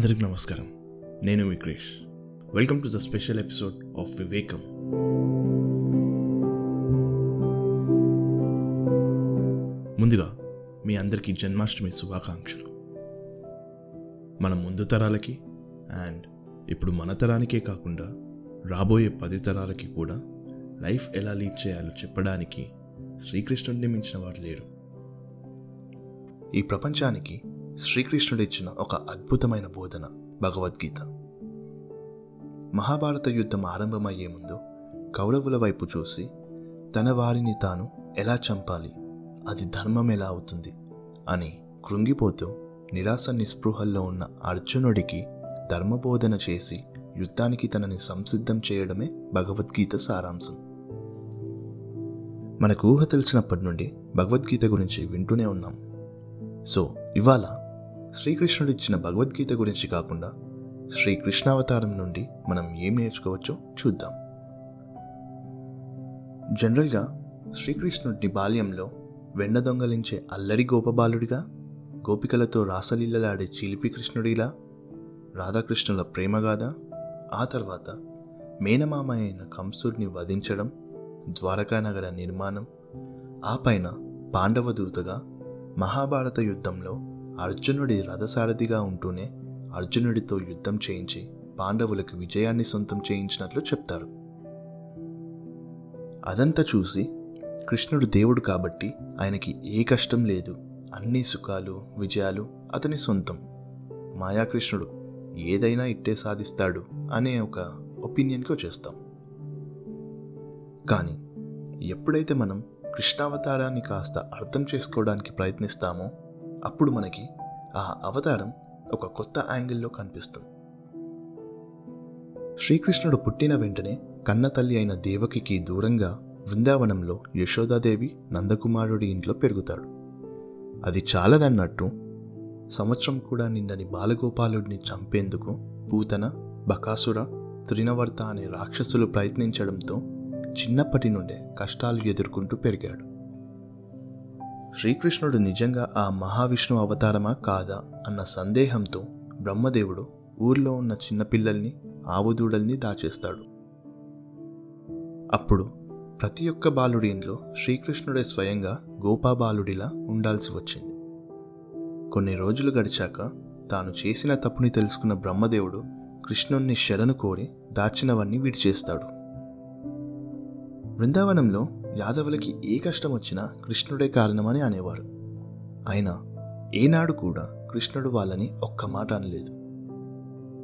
అందరికి నమస్కారం. నేను మీ Krish. Welcome to the special episode of Vivekam ముందుగా మీ అందరికీ జన్మాష్టమి శుభాకాంక్షలు. మన ముందు తరాలకి అండ్ ఇప్పుడు మన తరానికే కాకుండా రాబోయే పది తరాలకి కూడా లైఫ్ ఎలా లీడ్ చేయాలో చెప్పడానికి శ్రీకృష్ణుడిని మించిన వారు లేరు. ఈ ప్రపంచానికి శ్రీకృష్ణుడు ఇచ్చిన ఒక అద్భుతమైన బోధన భగవద్గీత. మహాభారత యుద్ధం ఆరంభమయ్యే ముందు కౌరవుల వైపు చూసి తన వారిని తాను ఎలా చంపాలి అది ధర్మం ఎలా అవుతుంది అని కృంగిపోతూ నిరాశ నిస్పృహల్లో ఉన్న అర్జునుడికి ధర్మబోధన చేసి యుద్ధానికి తనని సంసిద్ధం చేయడమే భగవద్గీత సారాంశం. మనకు ఊహ తెలిసినప్పటి నుండి భగవద్గీత గురించి వింటూనే ఉన్నాం. సో ఇవాళ శ్రీకృష్ణుడు ఇచ్చిన భగవద్గీత గురించి కాకుండా శ్రీకృష్ణావతారం నుండి మనం ఏం నేర్చుకోవచ్చో చూద్దాం. జనరల్గా శ్రీకృష్ణుడిని బాల్యంలో వెన్న దొంగలించే అల్లరి గోపబాలుడిగా గోపికలతో రాసలీలలాడే చిలిపి కృష్ణుడిలా రాధాకృష్ణుల ప్రేమగాథ ఆ తర్వాత మేనమామ అయిన కంసుడిని వధించడం ద్వారకా నగర నిర్మాణం ఆ పైన పాండవ దూతగా మహాభారత యుద్ధంలో అర్జునుడి రథసారథిగా ఉంటూనే అర్జునుడితో యుద్ధం చేయించి పాండవులకు విజయాన్ని సొంతం చేయించినట్లు చెప్తారు. అదంతా చూసి కృష్ణుడు దేవుడు కాబట్టి ఆయనకి ఏ కష్టం లేదు. అన్ని సుఖాలు విజయాలు అతని సొంతం. మాయాకృష్ణుడు ఏదైనా ఇట్టే సాధిస్తాడు అనే ఒక ఒపీనియన్కి వచ్చేస్తాం కానీ ఎప్పుడైతే మనం కృష్ణావతారాన్ని కాస్త అర్థం చేసుకోవడానికి ప్రయత్నిస్తామో అప్పుడు మనకి ఆ అవతారం ఒక కొత్త యాంగిల్లో కనిపిస్తుంది. శ్రీకృష్ణుడు పుట్టిన వెంటనే కన్న తల్లి అయిన దేవకికి దూరంగా వృందావనంలో యశోదాదేవి నందకుమారుడి ఇంట్లో పెరుగుతాడు. అది చాలదన్నట్టు సంవత్సరం కూడా నిండని బాలగోపాలుడిని చంపేందుకు పూతన బకాసుర త్రినవర్త అనే రాక్షసులు ప్రయత్నించడంతో చిన్నప్పటి నుండే కష్టాలు ఎదుర్కొంటూ పెరిగాడు. శ్రీకృష్ణుడు నిజంగా ఆ మహావిష్ణు అవతారమా కాదా అన్న సందేహంతో బ్రహ్మదేవుడు ఊర్లో ఉన్న చిన్నపిల్లల్ని ఆవుదూడల్ని దాచేస్తాడు. అప్పుడు ప్రతి ఒక్క బాలుడి ఇంట్లో శ్రీకృష్ణుడే స్వయంగా గోపాబాలుడిలా ఉండాల్సి వచ్చింది. కొన్ని రోజులు గడిచాక తాను చేసిన తప్పుని తెలుసుకున్న బ్రహ్మదేవుడు కృష్ణుణ్ణి శరణు కోరి దాచినవన్నీ విడిచేస్తాడు. బృందావనంలో యాదవులకి ఏ కష్టం వచ్చినా కృష్ణుడే కారణమని అనేవారు. అయినా ఏనాడు కూడా కృష్ణుడు వాళ్ళని ఒక్క మాట అనలేదు.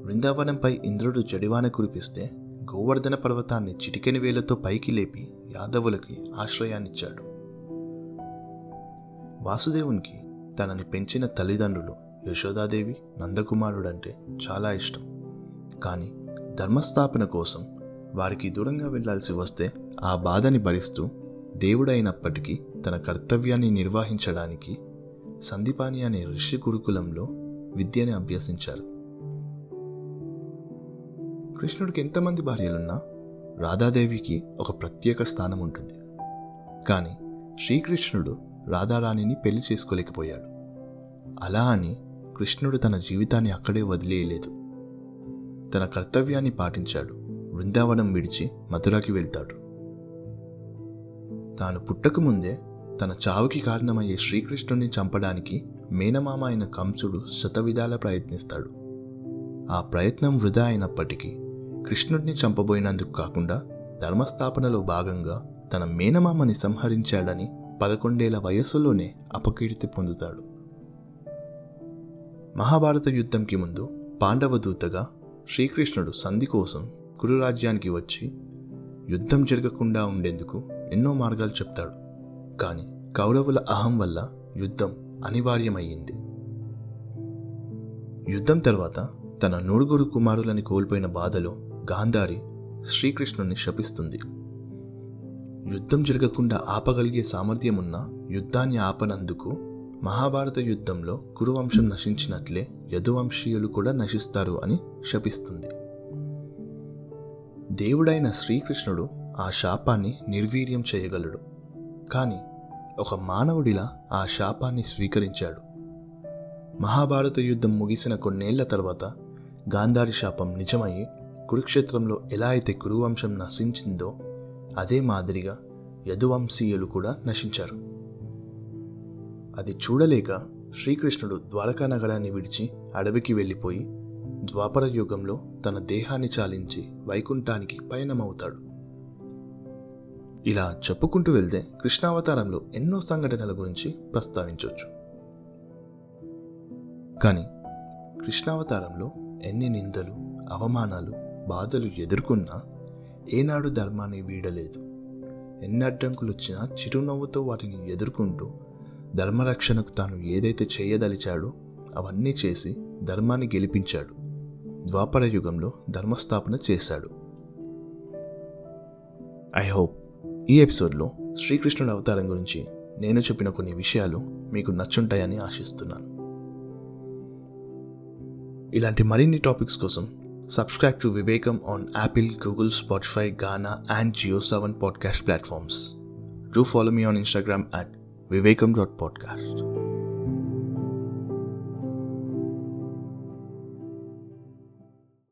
బృందావనంపై ఇంద్రుడు జడివాన కురిపిస్తే గోవర్ధన పర్వతాన్ని చిటికెని వేలతో పైకి లేపి యాదవులకి ఆశ్రయాన్నిచ్చాడు. వాసుదేవునికి తనని పెంచిన తల్లిదండ్రులు యశోదాదేవి నందకుమారుడంటే చాలా ఇష్టం. కానీ ధర్మస్థాపన కోసం వారికి దూరంగా వెళ్ళాల్సి వస్తే ఆ బాధని భరిస్తూ దేవుడైనప్పటికీ తన కర్తవ్యాన్ని నిర్వహించడానికి సందీపాని అనే ఋషి గురుకులంలో విద్యని అభ్యసించారు. కృష్ణుడికి ఎంతమంది భార్యలున్నా రాధాదేవికి ఒక ప్రత్యేక స్థానం ఉంటుంది. కానీ శ్రీకృష్ణుడు రాధారాణిని పెళ్ళి చేసుకోలేకపోయాడు. అలా అని కృష్ణుడు తన జీవితాన్ని అక్కడే వదిలేయలేదు. తన కర్తవ్యాన్ని పాటించాడు. బృందావనం విడిచి మధురాకి వెళ్తాడు. తాను పుట్టకముందే తన చావుకి కారణమయ్యే శ్రీకృష్ణుని చంపడానికి మేనమామ అయిన కంసుడు శతవిధాల ప్రయత్నిస్తాడు. ఆ ప్రయత్నం వృధా అయినప్పటికీ కృష్ణుడిని చంపబోయినందుకు కాకుండా ధర్మస్థాపనలో భాగంగా తన మేనమామని సంహరించాడని పదకొండేళ్ళ వయస్సులోనే అపకీర్తి పొందుతాడు. మహాభారత యుద్ధంకి ముందు పాండవ దూతగా శ్రీకృష్ణుడు సంధి కోసం కురురాజ్యానికి వచ్చి యుద్ధం జరగకుండా ఉండేందుకు ఎన్నో మార్గాలు చెప్తాడు. కానీ కౌరవుల అహం వల్ల యుద్ధం అనివార్యమయ్యింది. యుద్ధం తర్వాత తన నూరుగురు కుమారులని కోల్పోయిన బాధలో గాంధారి శ్రీకృష్ణుని శపిస్తుంది. యుద్ధం జరగకుండా ఆపగలిగే సామర్థ్యమున్న యుద్ధాన్ని ఆపనందుకు మహాభారత యుద్ధంలో కురువంశం నశించినట్లే యదువంశీయులు కూడా నశిస్తారు అని శపిస్తుంది. దేవుడైన శ్రీకృష్ణుడు ఆ శాపాన్ని నిర్వీర్యం చేయగలడు. కానీ ఒక మానవుడిలా ఆ శాపాన్ని స్వీకరించాడు. మహాభారత యుద్ధం ముగిసిన కొన్నేళ్ళ తర్వాత గాంధారి శాపం నిజమయ్యి కురుక్షేత్రంలో ఎలా అయితే కురువంశం నశించిందో అదే మాదిరిగా యదువంశీయులు కూడా నశించారు. అది చూడలేక శ్రీకృష్ణుడు ద్వారకా నగరాన్ని విడిచి అడవికి వెళ్ళిపోయి ద్వాపర యుగంలో తన దేహాన్ని చాలించి వైకుంఠానికి పయనమవుతాడు. ఇలా చెప్పుకుంటూ వెళ్తే కృష్ణావతారంలో ఎన్నో సంఘటనల గురించి ప్రస్తావించవచ్చు కానీ కృష్ణావతారంలో ఎన్ని నిందలు అవమానాలు బాధలు ఎదుర్కొన్నా ఏనాడు ధర్మాన్ని వీడలేదు. ఎన్ని అడ్డంకులు వచ్చినా చిరునవ్వుతో వాటిని ఎదుర్కొంటూ ధర్మరక్షణకు తాను ఏదైతే చేయదలిచాడో అవన్నీ చేసి ధర్మాన్ని గెలిపించాడు. ద్వాపర యుగంలో ధర్మస్థాపన చేశాడు. ఐ హోప్ ఈ ఎపిసోడ్లో శ్రీకృష్ణుడి అవతారం గురించి నేను చెప్పిన కొన్ని విషయాలు మీకు నచ్చుంటాయని ఆశిస్తున్నాను. ఇలాంటి మరిన్ని టాపిక్స్ కోసం subscribe to Vivekam on Apple Google Spotify Gaana and Jio Saavn podcast platforms. Do follow me on Instagram at Vivekam dot podcast.